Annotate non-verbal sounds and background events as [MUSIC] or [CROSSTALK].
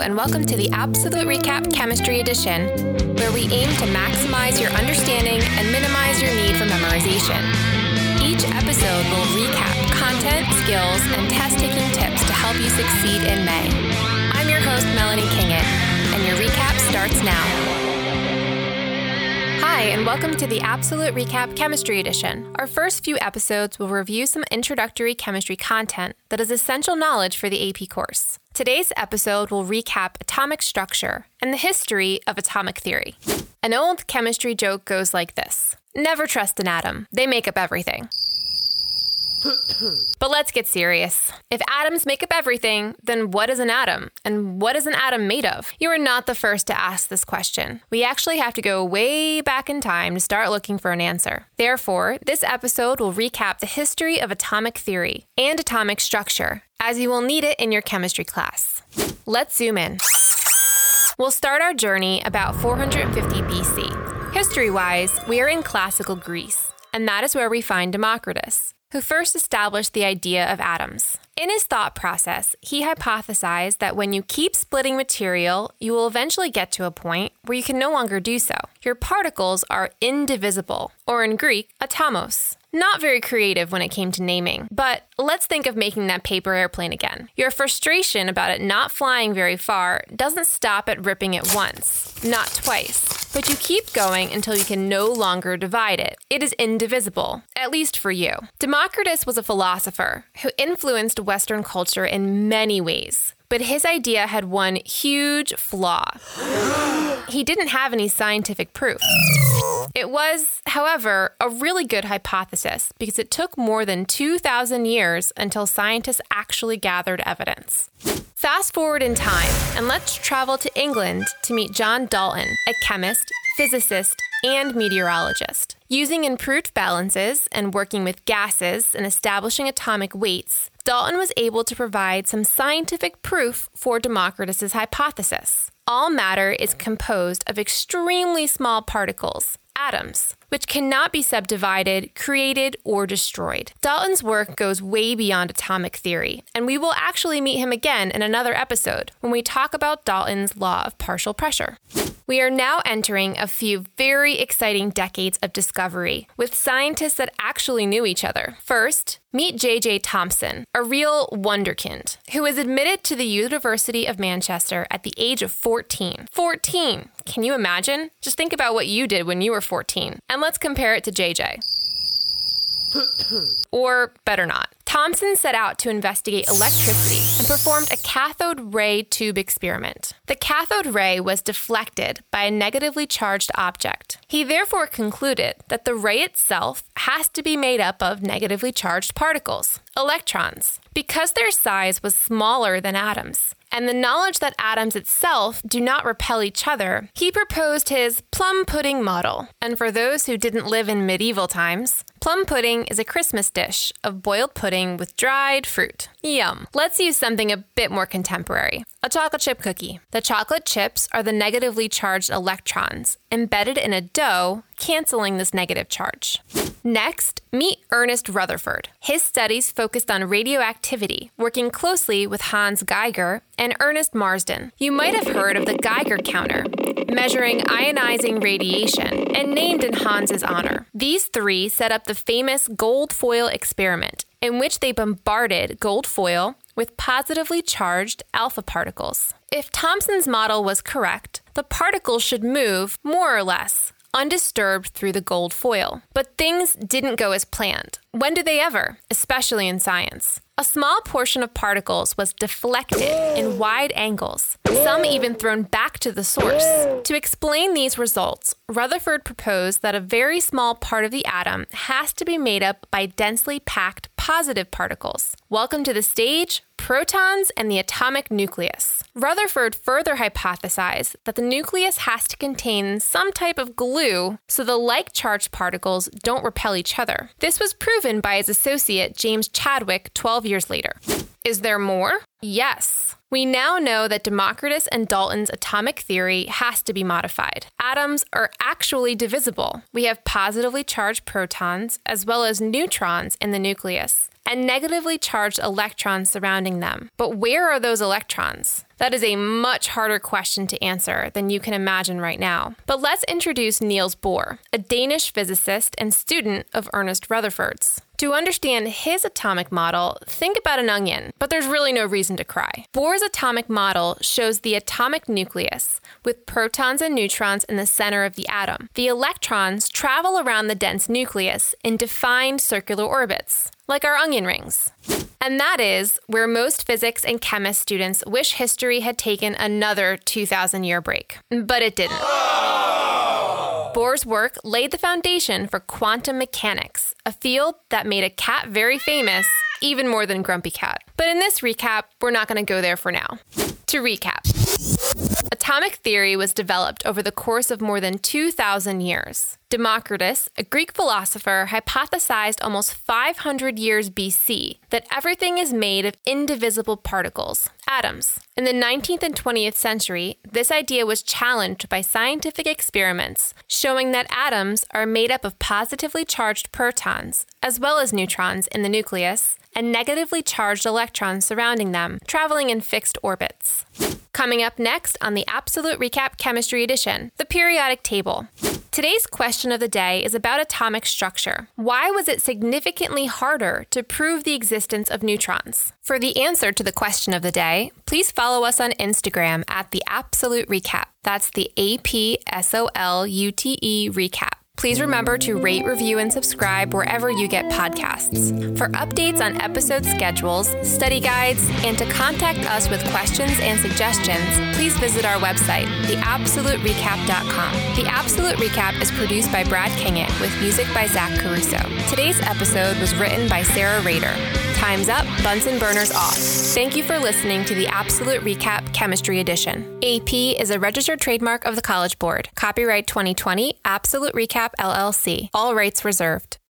and welcome to the APsolute RecAP Chemistry Edition, where we aim to maximize your understanding and minimize your need for memorization. Each episode will recap content, skills, and test taking tips to help you succeed in May. I'm your host, Melanie Kingett, and your recap starts now. Hi, and welcome to the APsolute RecAP Chemistry Edition. Our first few episodes will review some introductory chemistry content that is essential knowledge for the AP course. Today's episode will recap atomic structure and the history of atomic theory. An old chemistry joke goes like this Never trust an atom, they make up everything. But let's get serious. If atoms make up everything, then what is an atom? And what is an atom made of? You are not the first to ask this question. We actually have to go way back in time to start looking for an answer. Therefore, this episode will recap the history of atomic theory and atomic structure, as you will need it in your chemistry class. Let's zoom in. We'll start our journey about 450 BC. History wise, we are in classical Greece, and that is where we find Democritus who first established the idea of atoms. In his thought process, he hypothesized that when you keep splitting material, you will eventually get to a point where you can no longer do so. Your particles are indivisible, or in Greek, atomos. Not very creative when it came to naming, but let's think of making that paper airplane again. Your frustration about it not flying very far doesn't stop at ripping it once, not twice, but you keep going until you can no longer divide it. It is indivisible, at least for you. Democritus was a philosopher who influenced Western culture in many ways but his idea had one huge flaw. [GASPS] he didn't have any scientific proof. It was, however, a really good hypothesis because it took more than 2,000 years until scientists actually gathered evidence. Fast forward in time, and let's travel to England to meet John Dalton, a chemist, physicist, and meteorologist. Using improved balances and working with gases and establishing atomic weights, Dalton was able to provide some scientific proof for Democritus's hypothesis. All matter is composed of extremely small particles, atoms, which cannot be subdivided, created, or destroyed. Dalton's work goes way beyond atomic theory, and we will actually meet him again in another episode when we talk about Dalton's law of partial pressure. We are now entering a few very exciting decades of discovery with scientists that actually knew each other. First, meet J.J. Thomson, a real wonderkind, who was admitted to the University of Manchester at the age of 14. 14! Can you imagine? Just think about what you did when you were 14. And let's compare it to JJ. or better not. Thomson set out to investigate electricity and performed a cathode ray tube experiment. The cathode ray was deflected by a negatively charged object. He therefore concluded that the ray itself has to be made up of negatively charged particles, electrons, because their size was smaller than atoms and the knowledge that atoms itself do not repel each other, he proposed his plum pudding model. And for those who didn't live in medieval times, Plum pudding is a Christmas dish of boiled pudding with dried fruit. Yum. Let's use something a bit more contemporary a chocolate chip cookie. The chocolate chips are the negatively charged electrons embedded in a dough, canceling this negative charge. Next, meet Ernest Rutherford. His studies focused on radioactivity, working closely with Hans Geiger and Ernest Marsden. You might have heard of the Geiger counter, measuring ionizing radiation, and named in Hans's honor. These three set up the famous gold foil experiment, in which they bombarded gold foil with positively charged alpha particles. If Thomson's model was correct, the particles should move more or less undisturbed through the gold foil. But things didn't go as planned. When do they ever, especially in science? A small portion of particles was deflected in wide angles, some even thrown back to the source. To explain these results, Rutherford proposed that a very small part of the atom has to be made up by densely packed positive particles. Welcome to the stage, protons and the atomic nucleus. Rutherford further hypothesized that the nucleus has to contain some type of glue so the like charged particles don't repel each other. This was proven by his associate James Chadwick 12 years later. Is there more? Yes. We now know that Democritus and Dalton's atomic theory has to be modified. Atoms are actually divisible. We have positively charged protons as well as neutrons in the nucleus and negatively charged electrons surrounding them. But where are those electrons? That is a much harder question to answer than you can imagine right now. But let's introduce Niels Bohr, a Danish physicist and student of Ernest Rutherford's. To understand his atomic model, think about an onion, but there's really no reason to cry. Bohr's atomic model shows the atomic nucleus, with protons and neutrons in the center of the atom. The electrons travel around the dense nucleus in defined circular orbits, like our onion rings. And that is where most physics and chemist students wish history had taken another 2,000 year break. But it didn't. Bohr's work laid the foundation for quantum mechanics, a field that made a cat very famous, even more than Grumpy Cat. But in this recap, we're not going to go there for now. To recap, atomic theory was developed over the course of more than 2,000 years. Democritus, a Greek philosopher, hypothesized almost 500 years BC that everything is made of indivisible particles, atoms. In the 19th and 20th century, this idea was challenged by scientific experiments showing that atoms are made up of positively charged protons, as well as neutrons in the nucleus, and negatively charged electrons surrounding them, traveling in fixed orbits. Coming up next on the APsolute RecAP Chemistry Edition, the periodic table. Today's question of the day is about atomic structure. Why was it significantly harder to prove the existence of neutrons? For the answer to the question of the day, please follow us on Instagram at the APsolute RecAP. That's the A P S O L U T E recap. Please remember to rate, review, and subscribe wherever you get podcasts. For updates on episode schedules, study guides, and to contact us with questions and suggestions, please visit our website, theapsoluterecap.com. The APsolute RecAP is produced by Brad Kingett with music by Zach Caruso. Today's episode was written by Sarah Rader. Time's up, Bunsen burners off. Thank you for listening to the APsolute RecAP Chemistry Edition. AP is a registered trademark of the College Board. Copyright 2020, APsolute RecAP LLC. All rights reserved.